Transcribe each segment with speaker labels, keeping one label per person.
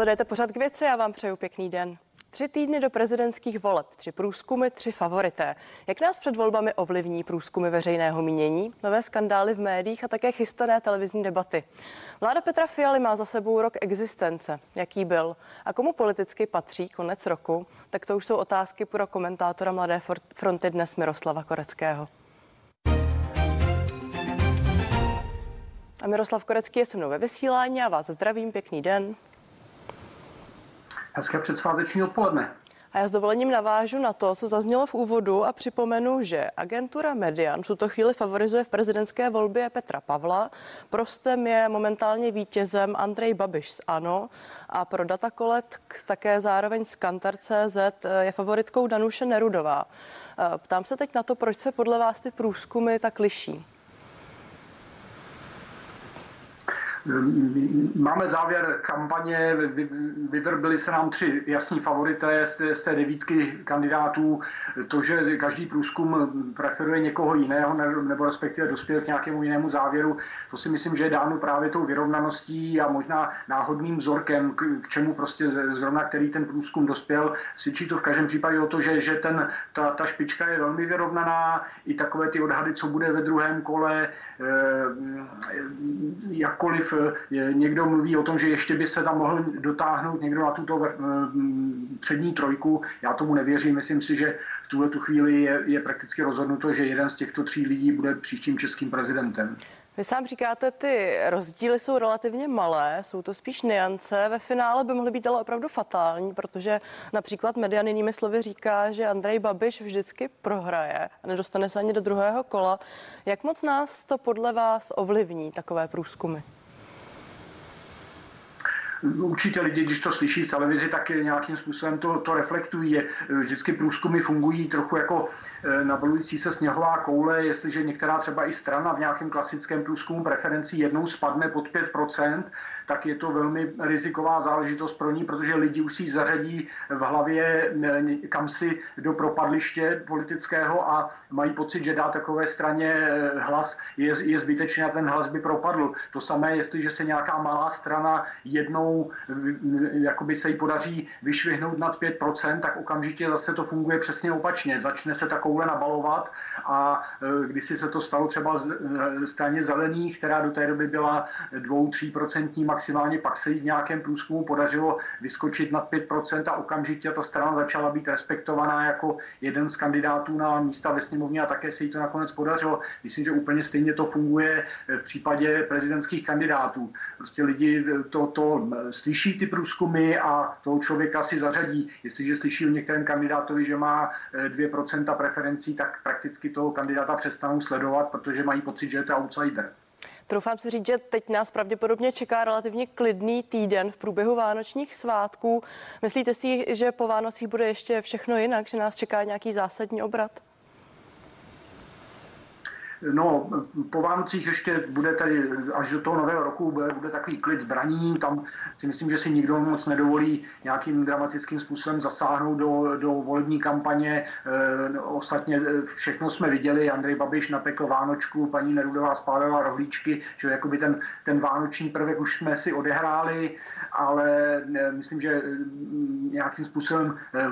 Speaker 1: Sledujete pořád k věci, já vám přeju pěkný den. Tři týdny do prezidentských voleb, tři průzkumy, tři favorité. Jak nás před volbami ovlivní průzkumy veřejného mínění, nové skandály v médiích a také chystané televizní debaty? Vláda Petra Fialy má za sebou rok existence. Jaký byl? A komu politicky patří konec roku? Tak to už jsou otázky pro komentátora Mladé fronty dnes Miroslava Koreckého. A Miroslav Korecký je se mnou ve vysílání a vás zdravím, pěkný den.
Speaker 2: Hezké předsváteční odpoledne.
Speaker 1: A já s dovolením navážu na to, co zaznělo v úvodu a připomenu, že agentura Median v tuto chvíli favorizuje v prezidentské volbě Petra Pavla. Prostem je momentálně vítězem Andrej Babiš z ANO a pro Datakolet také zároveň z Kantar.cz je favoritkou Danuše Nerudová. Ptám se teď na to, proč se podle vás ty průzkumy tak liší.
Speaker 2: Máme závěr kampaně, vyvrbili se nám tři jasní favorité z té devítky kandidátů. To, že každý průzkum preferuje někoho jiného nebo respektive dospěl k nějakému jinému závěru, to si myslím, že je dáno právě tou vyrovnaností a možná náhodným vzorkem, k, čemu prostě zrovna který ten průzkum dospěl. Svědčí to v každém případě o to, že, že ten, ta, ta špička je velmi vyrovnaná, i takové ty odhady, co bude ve druhém kole, eh, jakkoliv Eh, někdo mluví o tom, že ještě by se tam mohl dotáhnout někdo na tuto eh, přední trojku. Já tomu nevěřím. Myslím si, že v tuhle tu chvíli je, je prakticky rozhodnuto, že jeden z těchto tří lidí bude příštím českým prezidentem.
Speaker 1: Vy sám říkáte, ty rozdíly jsou relativně malé, jsou to spíš niance. Ve finále by mohly být ale opravdu fatální, protože například Median jinými slovy říká, že Andrej Babiš vždycky prohraje a nedostane se ani do druhého kola. Jak moc nás to podle vás ovlivní, takové průzkumy?
Speaker 2: Určitě lidi, když to slyší v televizi, tak nějakým způsobem to, to reflektují. Je, vždycky průzkumy fungují trochu jako e, nabalující se sněhová koule, jestliže některá třeba i strana v nějakém klasickém průzkumu preferencí jednou spadne pod 5%, tak je to velmi riziková záležitost pro ní, protože lidi už si zařadí v hlavě eh, kam si do propadliště politického a mají pocit, že dá takové straně eh, hlas je, je zbytečný a ten hlas by propadl. To samé, jestliže se nějaká malá strana jednou jakoby se jí podaří vyšvihnout nad 5%, tak okamžitě zase to funguje přesně opačně. Začne se takovouhle nabalovat a eh, když si se to stalo třeba straně zelených, která do té doby byla 2-3% maximálně pak se jí v nějakém průzkumu podařilo vyskočit nad 5% a okamžitě ta strana začala být respektovaná jako jeden z kandidátů na místa ve sněmovně a také se jí to nakonec podařilo. Myslím, že úplně stejně to funguje v případě prezidentských kandidátů. Prostě lidi to, to slyší ty průzkumy a toho člověka si zařadí. Jestliže slyší o některém kandidátovi, že má 2% preferencí, tak prakticky toho kandidáta přestanou sledovat, protože mají pocit, že je to outsider.
Speaker 1: Troufám si říct, že teď nás pravděpodobně čeká relativně klidný týden v průběhu vánočních svátků. Myslíte si, že po Vánocích bude ještě všechno jinak, že nás čeká nějaký zásadní obrat?
Speaker 2: No, po Vánocích ještě bude tady, až do toho nového roku, bude, bude takový klid zbraní. Tam si myslím, že si nikdo moc nedovolí nějakým dramatickým způsobem zasáhnout do, do volební kampaně. E, ostatně všechno jsme viděli. Andrej Babiš napekl Vánočku, paní Nerudová spálila rohlíčky, že jakoby ten, ten vánoční prvek už jsme si odehráli, ale ne, myslím, že nějakým způsobem e,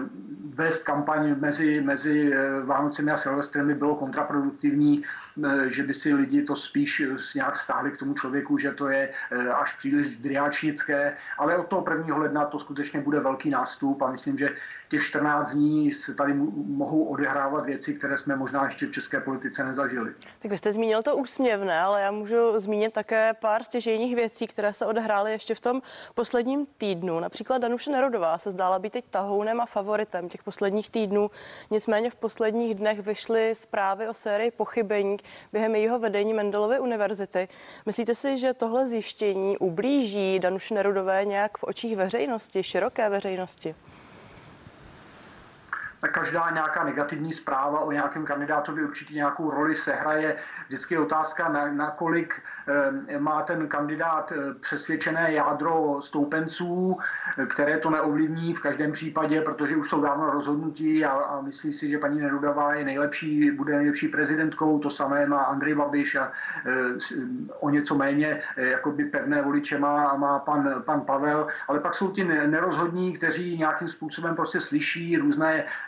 Speaker 2: vést kampaň mezi, mezi e, Vánocemi a Silvestrem by bylo kontraproduktivní. Eh, že by si lidi to spíš eh, nějak stáhli k tomu člověku, že to je eh, až příliš driáčnické, ale od toho prvního ledna to skutečně bude velký nástup a myslím, že těch 14 dní se tady mohou odehrávat věci, které jsme možná ještě v české politice nezažili.
Speaker 1: Tak vy jste zmínil to úsměvné, ale já můžu zmínit také pár stěžejních věcí, které se odehrály ještě v tom posledním týdnu. Například Danuše Nerodová se zdála být teď tahounem a favoritem těch posledních týdnů. Nicméně v posledních dnech vyšly zprávy o sérii pochybení během jejího vedení Mendelovy univerzity. Myslíte si, že tohle zjištění ublíží Danuše Nerudové nějak v očích veřejnosti, široké veřejnosti?
Speaker 2: Každá nějaká negativní zpráva o nějakém kandidátovi určitě nějakou roli sehraje. Vždycky je otázka, na, na kolik eh, má ten kandidát eh, přesvědčené jádro stoupenců, které to neovlivní v každém případě, protože už jsou dávno rozhodnutí a, a myslí si, že paní Nerudová je nejlepší, bude nejlepší prezidentkou, to samé má Andrej Babiš a o něco méně jakoby pevné voliče má, má pan, pan Pavel, ale pak jsou ti nerozhodní, kteří nějakým způsobem prostě slyší různé Eh,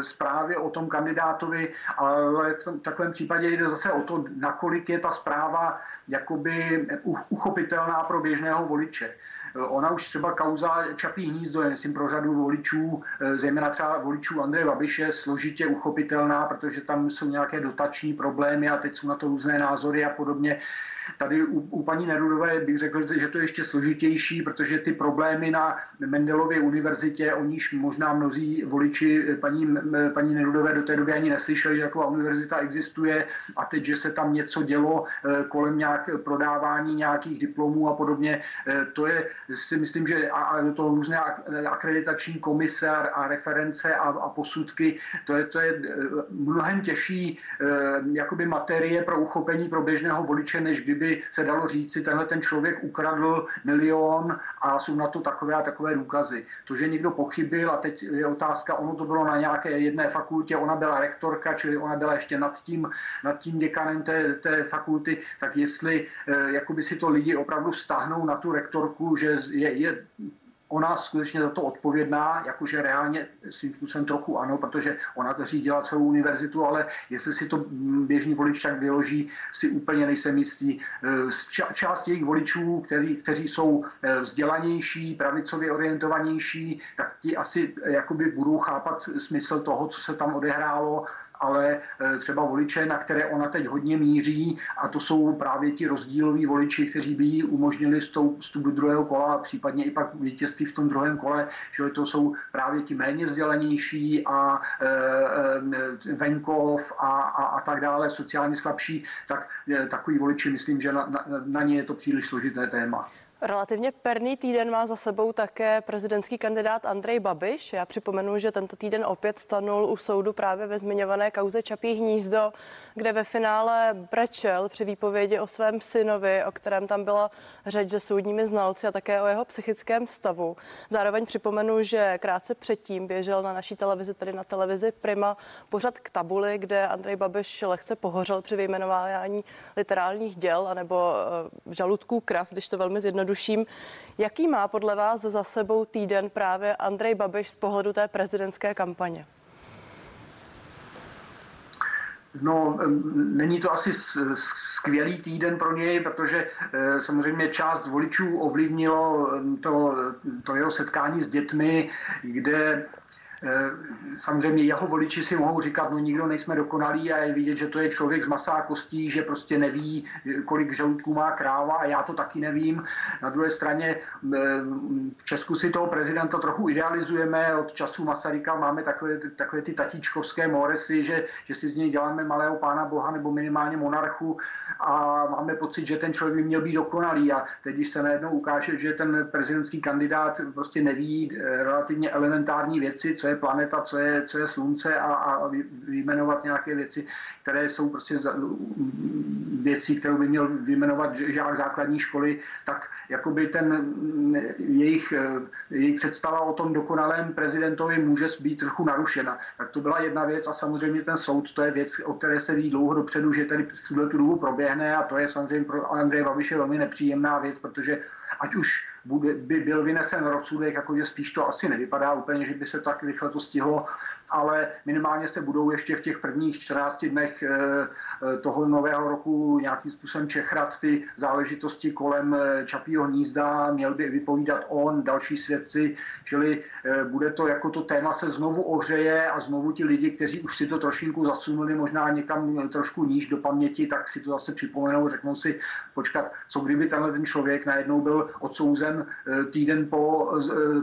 Speaker 2: zprávy o tom kandidátovi, ale v takovém případě jde zase o to, nakolik je ta zpráva jakoby uchopitelná pro běžného voliče. Eh, ona už třeba kauza Čapí hnízdo je, myslím, pro řadu voličů, eh, zejména třeba voličů Andreje Babiše, složitě uchopitelná, protože tam jsou nějaké dotační problémy a teď jsou na to různé názory a podobně. Tady u, u paní Nerudové bych řekl, že to je ještě složitější, protože ty problémy na Mendelově univerzitě, o níž možná mnozí voliči paní, paní Nerudové do té doby ani neslyšeli, že taková univerzita existuje a teď, že se tam něco dělo eh, kolem nějak prodávání nějakých diplomů a podobně, eh, to je si myslím, že a, a to různé akreditační komise a, a reference a, a posudky, to je, to je eh, mnohem těžší jakoby materie pro uchopení pro běžného voliče, než kdyby kdyby se dalo říci, tenhle ten člověk ukradl milion a jsou na to takové a takové důkazy. To, že někdo pochybil a teď je otázka, ono to bylo na nějaké jedné fakultě, ona byla rektorka, čili ona byla ještě nad tím, nad tím děkanem té, té fakulty, tak jestli eh, jakoby si to lidi opravdu stáhnou na tu rektorku, že je, je ona skutečně za to odpovědná, jakože reálně svým způsobem trochu ano, protože ona to řídila celou univerzitu, ale jestli si to běžný volič tak vyloží, si úplně nejsem jistý. Eh, část jejich voličů, který, kteří jsou eh, vzdělanější, pravicově orientovanější, tak ti asi eh, jakoby budou chápat smysl toho, co se tam odehrálo ale e, třeba voliče, na které ona teď hodně míří, a to jsou právě ti rozdíloví voliči, kteří by jí umožnili vstup do druhého kola a případně i pak vítězství v tom druhém kole, že to jsou právě ti méně vzdělanější a e, e, venkov a, a, a tak dále, sociálně slabší, tak takový voliči, myslím, že na, na, na ně je to příliš složité téma.
Speaker 1: Relativně perný týden má za sebou také prezidentský kandidát Andrej Babiš. Já připomenu, že tento týden opět stanul u soudu právě ve zmiňované kauze Čapí hnízdo, kde ve finále brečel při výpovědi o svém synovi, o kterém tam byla řeč se soudními znalci a také o jeho psychickém stavu. Zároveň připomenu, že krátce předtím běžel na naší televizi, tedy na televizi Prima, pořad k tabuli, kde Andrej Babiš lehce pohořel při vyjmenování literálních děl anebo eh, žaludků krav, když to velmi zjednoduším zjednoduším. Jaký má podle vás za sebou týden právě Andrej Babiš z pohledu té prezidentské kampaně?
Speaker 2: No, není to asi skvělý týden pro něj, protože eh, samozřejmě část voličů ovlivnilo to, to jeho setkání s dětmi, kde samozřejmě jeho voliči si mohou říkat, no nikdo nejsme dokonalí a je vidět, že to je člověk z masa a kostí, že prostě neví, kolik žaludků má kráva a já to taky nevím. Na druhé straně eh, v Česku si toho prezidenta trochu idealizujeme. Od času Masaryka máme takové, takové ty tatíčkovské moresy, že, že si z něj děláme malého pána boha nebo minimálně monarchu a máme pocit, že ten člověk by měl být dokonalý. A teď, když se najednou ukáže, že ten prezidentský kandidát prostě neví eh, relativně elementární věci, co je planeta, co je, co je slunce a, a vyjmenovat nějaké věci, které jsou prostě věci, kterou by měl vyjmenovat žák základní školy, tak jakoby ten jejich, jejich představa o tom dokonalém prezidentovi může být trochu narušena. Tak to byla jedna věc a samozřejmě ten soud, to je věc, o které se ví dlouho dopředu, že tady v tu dobu proběhne a to je samozřejmě pro Andreje Babiše velmi nepříjemná věc, protože ať už bude, by byl vynesen rozsudek, jakože spíš to asi nevypadá úplně, že by se tak rychle to stihlo ale minimálně se budou ještě v těch prvních 14 dnech eh, eh, toho nového roku nějakým způsobem čechrat ty záležitosti kolem eh, Čapího hnízda, měl by vypovídat on, další svědci, čili bude to jako to téma se znovu ohřeje a znovu ti lidi, kteří už si to trošinku zasunuli možná někam trošku níž do paměti, tak si to zase připomenou, řeknou si, počkat, co kdyby tenhle ten člověk najednou byl odsouzen týden po,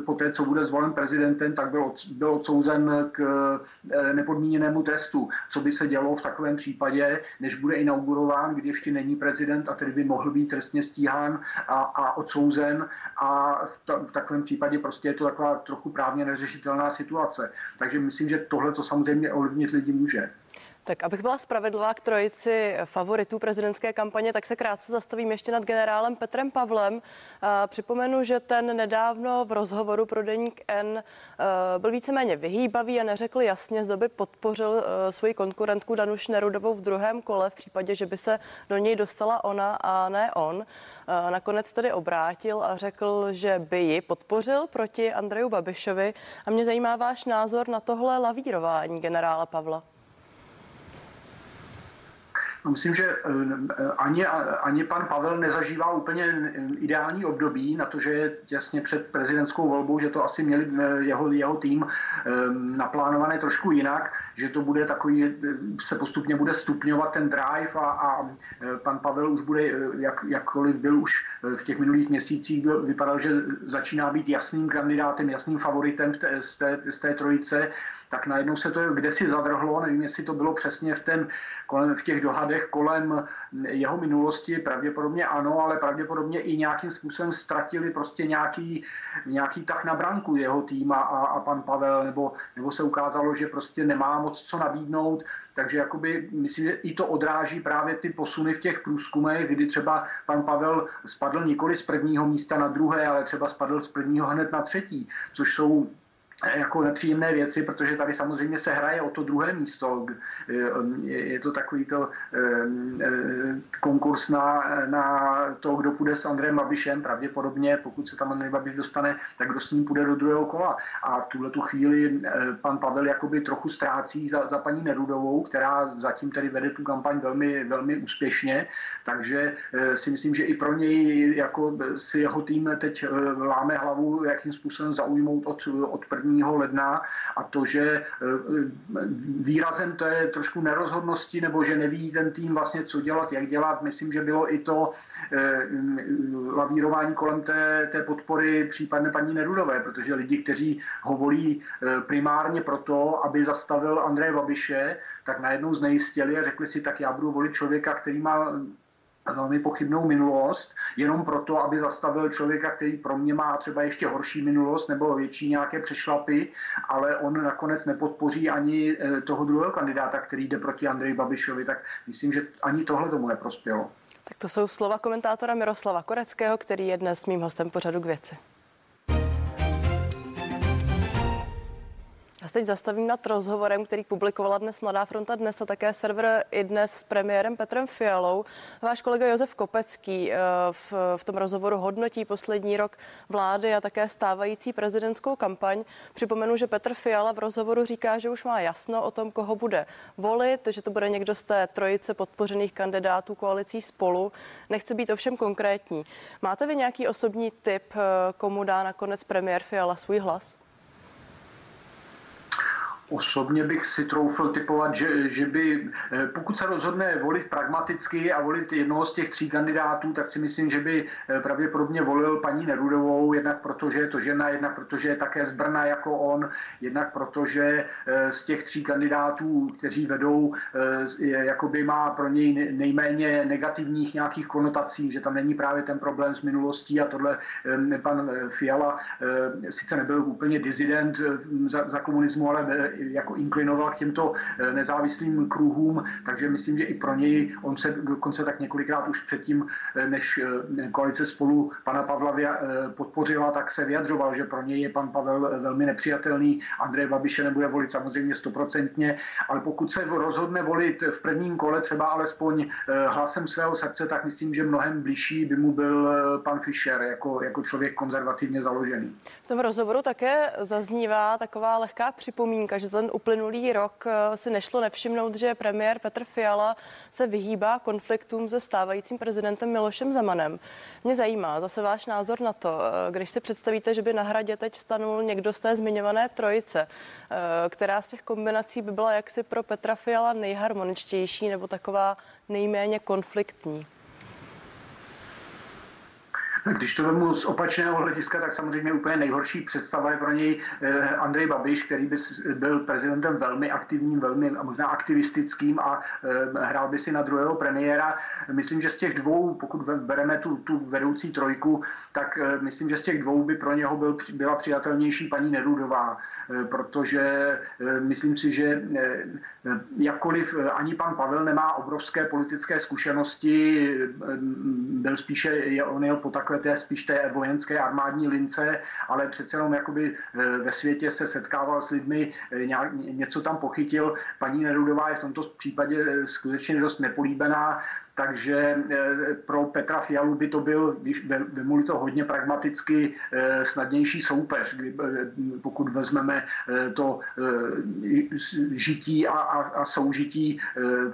Speaker 2: po té, co bude zvolen prezidentem, tak byl, byl odsouzen k nepodmíněnému trestu. Co by se dělo v takovém případě, než bude inaugurován, kdy ještě není prezident a tedy by mohl být trestně stíhán a, a odsouzen a v, ta, v takovém případě prostě je to taková trochu právně neřešitelná situace. Takže myslím, že tohle to samozřejmě ovlivnit lidi může.
Speaker 1: Tak abych byla spravedlivá k trojici favoritů prezidentské kampaně, tak se krátce zastavím ještě nad generálem Petrem Pavlem. Připomenu, že ten nedávno v rozhovoru pro deník N byl víceméně vyhýbavý a neřekl jasně, zda by podpořil svoji konkurentku Danuš Nerudovou v druhém kole v případě, že by se do něj dostala ona a ne on. Nakonec tedy obrátil a řekl, že by ji podpořil proti Andreju Babišovi. A mě zajímá váš názor na tohle lavírování generála Pavla.
Speaker 2: No, myslím, že eh, ani, ani pan Pavel nezažívá úplně ideální období na to, že je těsně před prezidentskou volbou, že to asi měli eh, jeho, jeho tým eh, naplánované trošku jinak, že to bude takový, se postupně bude stupňovat ten drive a, a pan Pavel už bude, jak, jakkoliv byl už v těch minulých měsících, byl, vypadal, že začíná být jasným kandidátem, jasným favoritem z té, z té trojice, tak najednou se to kde si zadrhlo, nevím, jestli to bylo přesně v, ten, kolem, v těch dohadech kolem jeho minulosti, pravděpodobně ano, ale pravděpodobně i nějakým způsobem ztratili prostě nějaký, nějaký tah na branku jeho týma a, a pan Pavel, nebo, nebo se ukázalo, že prostě nemá moc co nabídnout, takže jakoby, myslím, že i to odráží právě ty posuny v těch průzkumech, kdy třeba pan Pavel spadl nikoli z prvního místa na druhé, ale třeba spadl z prvního hned na třetí, což jsou jako nepříjemné věci, protože tady samozřejmě se hraje o to druhé místo. Je to takový to eh, eh, konkurs na, na to, kdo půjde s Andrejem Babišem, pravděpodobně, pokud se tam Andrej Babiš dostane, tak kdo s ním půjde do druhého kola. A v tuhle tu chvíli eh, pan Pavel jakoby trochu ztrácí za, za paní Nerudovou, která zatím tedy vede tu kampaň velmi, velmi úspěšně, takže si myslím, že i pro něj jako si jeho tým teď láme hlavu, jakým způsobem zaujmout od, od první 1. ledna a to, že e, výrazem to je trošku nerozhodnosti nebo že neví ten tým vlastně, co dělat, jak dělat. Myslím, že bylo i to e, lavírování kolem té, té podpory případné paní Nerudové, protože lidi, kteří ho volí e, primárně proto, aby zastavil Andreje Babiše, tak najednou znejistěli a řekli si, tak já budu volit člověka, který má velmi pochybnou minulost, jenom proto, aby zastavil člověka, který pro mě má třeba ještě horší minulost nebo větší nějaké přešlapy, ale on nakonec nepodpoří ani eh, toho druhého kandidáta, který jde proti Andreji Babišovi, tak myslím, že ani tohle tomu neprospělo.
Speaker 1: Tak to jsou slova komentátora Miroslava Koreckého, který je dnes mým hostem pořadu k věci. Já se teď zastavím nad rozhovorem, který publikovala dnes Mladá fronta dnes a také server i dnes s premiérem Petrem Fialou. Váš kolega Josef Kopecký eh, v, v tom rozhovoru hodnotí poslední rok vlády a také stávající prezidentskou kampaň. Připomenu, že Petr Fiala v rozhovoru říká, že už má jasno o tom, koho bude volit, že to bude někdo z té trojice podpořených kandidátů koalicí spolu. Nechce být ovšem konkrétní. Máte vy nějaký osobní tip, eh, komu dá nakonec premiér Fiala svůj hlas?
Speaker 2: Osobně bych si troufl typovat, že, že by, eh, pokud se rozhodne volit pragmaticky a volit jednoho z těch tří kandidátů, tak si myslím, že by eh, pravděpodobně volil paní Nerudovou, jednak protože je to žena, jednak protože je také z Brna jako on, jednak protože eh, z těch tří kandidátů, kteří vedou, jakoby má pro něj nejméně negativních nějakých konotací, že tam není právě ten problém s minulostí a tohle pan Fiala sice nebyl úplně dizident za, za komunismu, ale jako inklinoval k těmto eh, nezávislým kruhům, takže myslím, že i pro něj on se dokonce tak několikrát už předtím, eh, než eh, koalice spolu pana Pavla podpořila, tak se vyjadřoval, že pro něj je pan Pavel velmi nepřijatelný. Andrej Babiše nebude volit samozřejmě stoprocentně, ale pokud se rozhodne volit v prvním kole třeba alespoň hlasem svého srdce, tak myslím, že mnohem blížší by mu byl pan Fischer jako, jako člověk konzervativně založený.
Speaker 1: V tom rozhovoru také zaznívá taková lehká připomínka, že že ten uplynulý rok eh, si nešlo nevšimnout, že premiér Petr Fiala se vyhýbá konfliktům se stávajícím prezidentem Milošem Zemanem. Mě zajímá zase váš názor na to, eh, když si představíte, že by na hradě teď stanul někdo z té zmiňované trojice, eh, která z těch kombinací by byla jaksi pro Petra Fiala nejharmoničtější nebo taková nejméně konfliktní.
Speaker 2: Když to vemu z opačného hlediska, tak samozřejmě úplně nejhorší představa je pro něj eh, Andrej Babiš, který by byl prezidentem velmi aktivním, velmi možná aktivistickým a eh, hrál by si na druhého premiéra. Myslím, že z těch dvou, pokud bereme tu, tu vedoucí trojku, tak eh, myslím, že z těch dvou by pro něho byl, byla přijatelnější paní Nerudová. Protože myslím si, že jakkoliv ani pan Pavel nemá obrovské politické zkušenosti, byl spíše, on jel po takové té spíš té vojenské armádní lince, ale přece jenom jakoby ve světě se setkával s lidmi, nějak, něco tam pochytil. Paní Nerudová je v tomto případě skutečně dost nepolíbená takže eh, pro Petra Fialu by to byl, když vemu to hodně pragmaticky, eh, snadnější soupeř, eh, pokud vezmeme to žití a, a, a soužití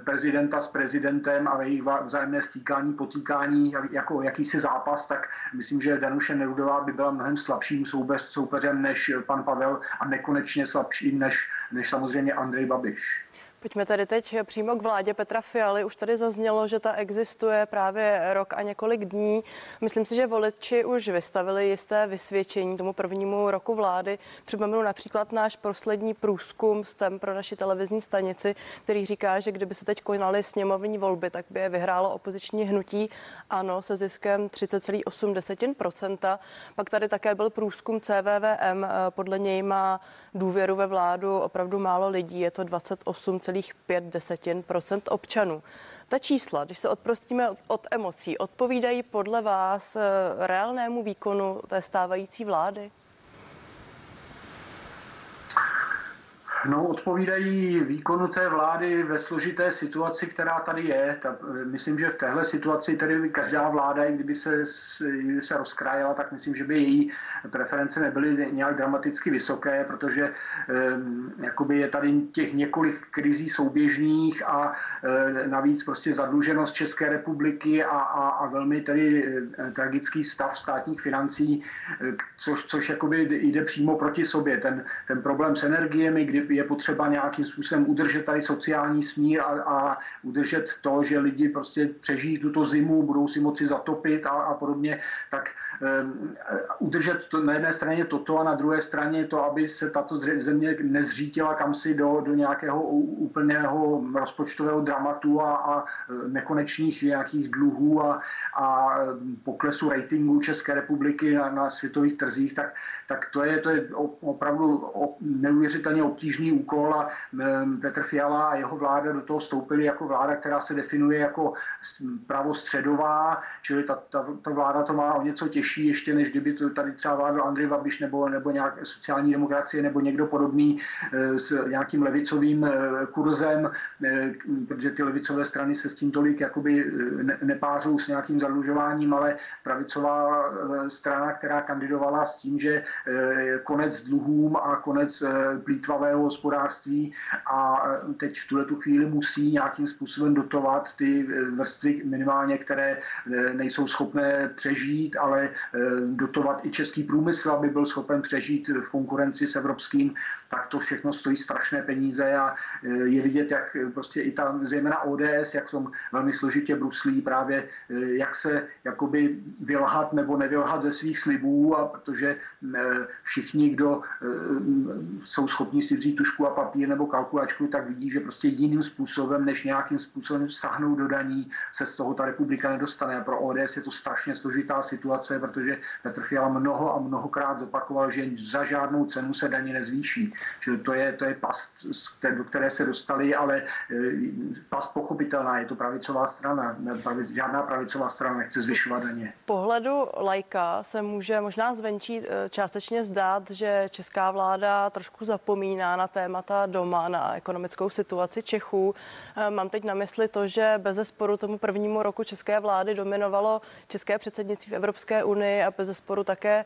Speaker 2: prezidenta s prezidentem a jejich vzájemné stýkání, potýkání jako jakýsi zápas, tak myslím, že Danuše Nerudová by byla mnohem slabším soupeř, soupeřem než pan Pavel a nekonečně slabším než, než samozřejmě Andrej Babiš.
Speaker 1: Pojďme tady teď přímo k vládě Petra Fialy. Už tady zaznělo, že ta existuje právě rok a několik dní. Myslím si, že voliči už vystavili jisté vysvědčení tomu prvnímu roku vlády. Připomenu například náš poslední průzkum s tem pro naši televizní stanici, který říká, že kdyby se teď konaly sněmovní volby, tak by je vyhrálo opoziční hnutí ANO se ziskem 30,8%. Pak tady také byl průzkum CVVM. Podle něj má důvěru ve vládu opravdu málo lidí. Je to 28, 0,5% občanů. Ta čísla, když se odprostíme od emocí, odpovídají podle vás eh, reálnému výkonu té stávající vlády?
Speaker 2: No, odpovídají výkonu té vlády ve složité situaci, která tady je. Ta, myslím, že v téhle situaci tedy každá vláda, i kdyby se, se rozkrájela, tak myslím, že by její preference nebyly nějak dramaticky vysoké, protože eh, jakoby je tady těch několik krizí souběžných a eh, navíc prostě zadluženost České republiky a, a, a velmi tedy eh, tragický stav státních financí, eh, což, což jakoby jde přímo proti sobě. Ten, ten problém s energiemi, kdy je potřeba nějakým způsobem udržet tady sociální smír a, a udržet to, že lidi prostě přežijí tuto zimu, budou si moci zatopit a, a podobně, tak um, udržet to, na jedné straně toto a na druhé straně to, aby se tato země nezřítila kamsi do, do nějakého úplného rozpočtového dramatu a, a nekonečných nějakých dluhů a, a poklesu ratingu České republiky na, na světových trzích, tak, tak to je, to je opravdu neuvěřitelně obtížný úkol a Petr Fiala a jeho vláda do toho vstoupili jako vláda, která se definuje jako pravostředová, čili ta, ta, ta vláda to má o něco těžší ještě, než kdyby to tady třeba vládl Andrej Babiš nebo, nebo nějak sociální demokracie nebo někdo podobný e, s nějakým levicovým e, kurzem, e, protože ty levicové strany se s tím tolik jakoby nepářou s nějakým zadlužováním, ale pravicová strana, která kandidovala s tím, že konec dluhům a konec plítvavého hospodářství a teď v tuhle tu chvíli musí nějakým způsobem dotovat ty vrstvy minimálně, které eh, nejsou schopné přežít, ale eh, dotovat i český průmysl, aby byl schopen přežít v konkurenci s evropským tak to všechno stojí strašné peníze a je vidět, jak prostě i ta zejména ODS, jak tom velmi složitě bruslí právě, jak se jakoby vylhat nebo nevylhat ze svých slibů a protože všichni, kdo jsou schopni si vzít tušku a papír nebo kalkulačku, tak vidí, že prostě jiným způsobem, než nějakým způsobem sahnou do daní, se z toho ta republika nedostane. A pro ODS je to strašně složitá situace, protože Petr Fiala mnoho a mnohokrát zopakoval, že za žádnou cenu se daně nezvýší. Čili to je, to je past, do které se dostali, ale e, past pochopitelná, je to pravicová strana. Žádná pravicová strana nechce zvyšovat daně.
Speaker 1: Z pohledu lajka se může možná zvenčí e, částečně zdát, že česká vláda trošku zapomíná na témata doma, na ekonomickou situaci Čechů. E, mám teď na mysli to, že bez sporu tomu prvnímu roku české vlády dominovalo české předsednictví v Evropské unii a bez sporu také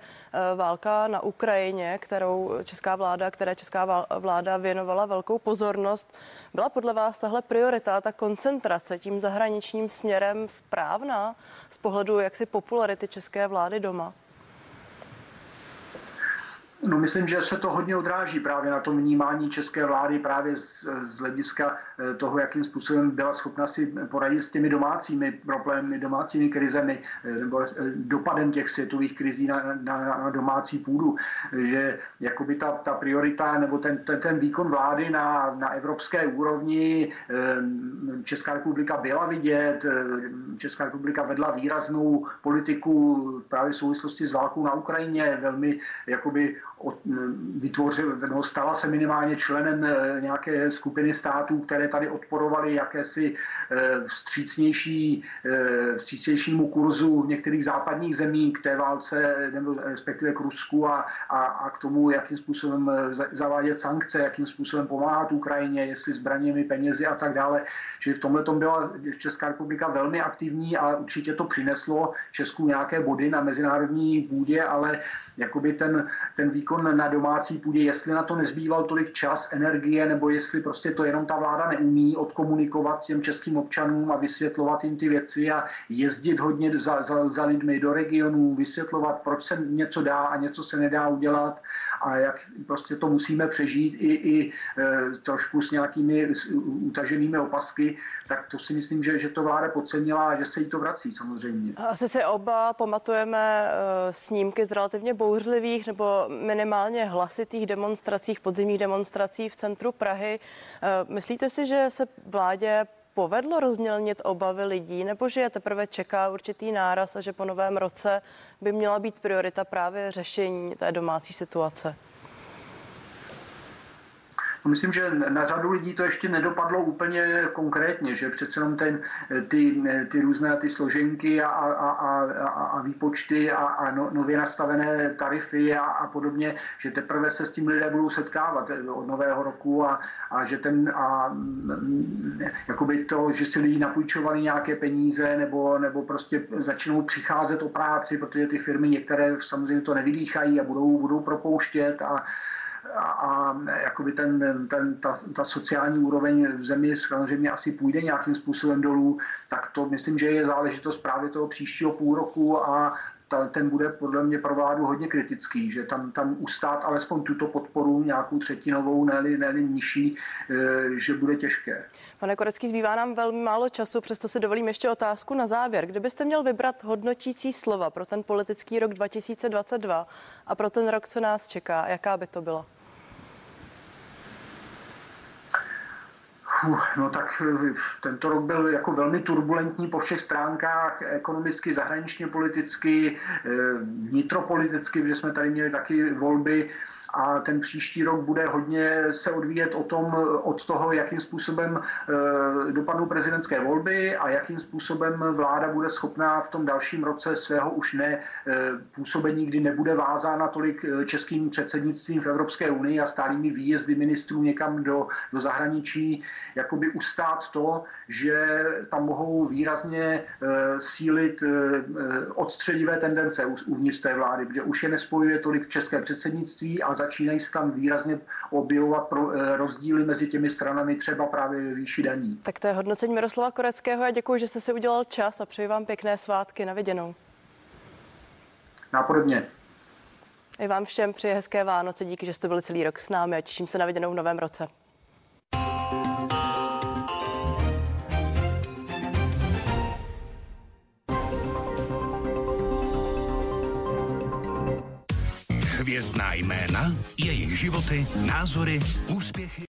Speaker 1: válka na Ukrajině, kterou česká vláda, které česká vláda věnovala velkou pozornost. Byla podle vás tahle priorita, ta koncentrace tím zahraničním směrem správná z pohledu jaksi popularity české vlády doma?
Speaker 2: No, myslím, že se to hodně odráží právě na tom vnímání české vlády právě z, z hlediska eh, toho, jakým způsobem byla schopna si poradit s těmi domácími problémy, domácími krizemi eh, nebo eh, dopadem těch světových krizí na, na, na domácí půdu. Že jakoby ta, ta priorita nebo ten, ten, ten výkon vlády na, na evropské úrovni Česká republika byla vidět, Česká republika vedla výraznou politiku právě v souvislosti s válkou na Ukrajině, velmi jakoby vytvořil, no, stala se minimálně členem eh, nějaké skupiny států, které tady odporovaly jakési eh, vstřícnější, eh, vstřícnějšímu kurzu některých západních zemí k té válce, nebo respektive k Rusku a, a, a k tomu, jakým způsobem zavádět sankce, jakým způsobem pomáhat Ukrajině, jestli zbraněmi, penězi a tak dále. Že v tomhle tom byla Česká republika velmi aktivní a určitě to přineslo Česku nějaké body na mezinárodní půdě, ale jakoby ten, ten výkon na domácí půdě, jestli na to nezbýval tolik čas, energie, nebo jestli prostě to jenom ta vláda neumí odkomunikovat těm českým občanům a vysvětlovat jim ty věci a jezdit hodně za, za, za lidmi do regionů, vysvětlovat, proč se něco dá a něco se nedá udělat a jak prostě to musíme přežít i, i e, trošku s nějakými utaženými opasky, tak to si myslím, že, že to vláda podcenila a že se jí to vrací samozřejmě.
Speaker 1: Asi si oba pamatujeme e, snímky z relativně bouřlivých nebo minimálně hlasitých demonstracích, podzimních demonstrací v centru Prahy. E, myslíte si, že se vládě povedlo rozmělnit obavy lidí, nebo že je teprve čeká určitý náraz a že po novém roce by měla být priorita právě řešení té domácí situace?
Speaker 2: Myslím, že na řadu lidí to ještě nedopadlo úplně konkrétně, že přece jenom ten, ty, ty různé ty složenky a, a, a, a výpočty a, a no, nově nastavené tarify a, a podobně, že teprve se s tím lidé budou setkávat od nového roku a, a že ten a, jakoby to, že si lidi napůjčovali nějaké peníze nebo, nebo prostě začnou přicházet o práci, protože ty firmy některé samozřejmě to nevydýchají a budou, budou propouštět a, a, a ten, ten, ta, ta sociální úroveň v zemi samozřejmě asi půjde nějakým způsobem dolů, tak to myslím, že je záležitost právě toho příštího půl roku a ta, ten bude podle mě pro vládu hodně kritický, že tam, tam ustát alespoň tuto podporu nějakou třetinovou, ne ne nižší, e, že bude těžké.
Speaker 1: Pane Korecký, zbývá nám velmi málo času, přesto si dovolím ještě otázku na závěr. Kdybyste měl vybrat hodnotící slova pro ten politický rok 2022 a pro ten rok, co nás čeká, jaká by to byla?
Speaker 2: No tak eh, tento rok byl jako velmi turbulentní po všech stránkách, ekonomicky, zahraničně politicky, eh, vnitropoliticky, kde jsme tady měli taky volby a ten příští rok bude hodně se odvíjet o tom, od toho, jakým způsobem eh, dopadnou prezidentské volby a jakým způsobem vláda bude schopná v tom dalším roce svého už ne eh, působení, kdy nebude vázána tolik eh, českým předsednictvím v Evropské unii a stálými výjezdy ministrů někam do, do zahraničí, jakoby ustát to, že tam mohou výrazně sílit odstředivé tendence uvnitř té vlády, protože už je nespojuje tolik české předsednictví a začínají se tam výrazně objevovat pro, eh, rozdíly mezi těmi stranami, třeba právě ve výši daní.
Speaker 1: Tak to je hodnocení Miroslava Koreckého. Já děkuji, že jste si udělal čas a přeji vám pěkné svátky. Na viděnou.
Speaker 2: Nápodobně.
Speaker 1: I vám všem přeji hezké Vánoce. Díky, že jste byli celý rok s námi a těším se na viděnou v novém roce.
Speaker 3: Hvězdná jména, jejich životy, názory, úspěchy.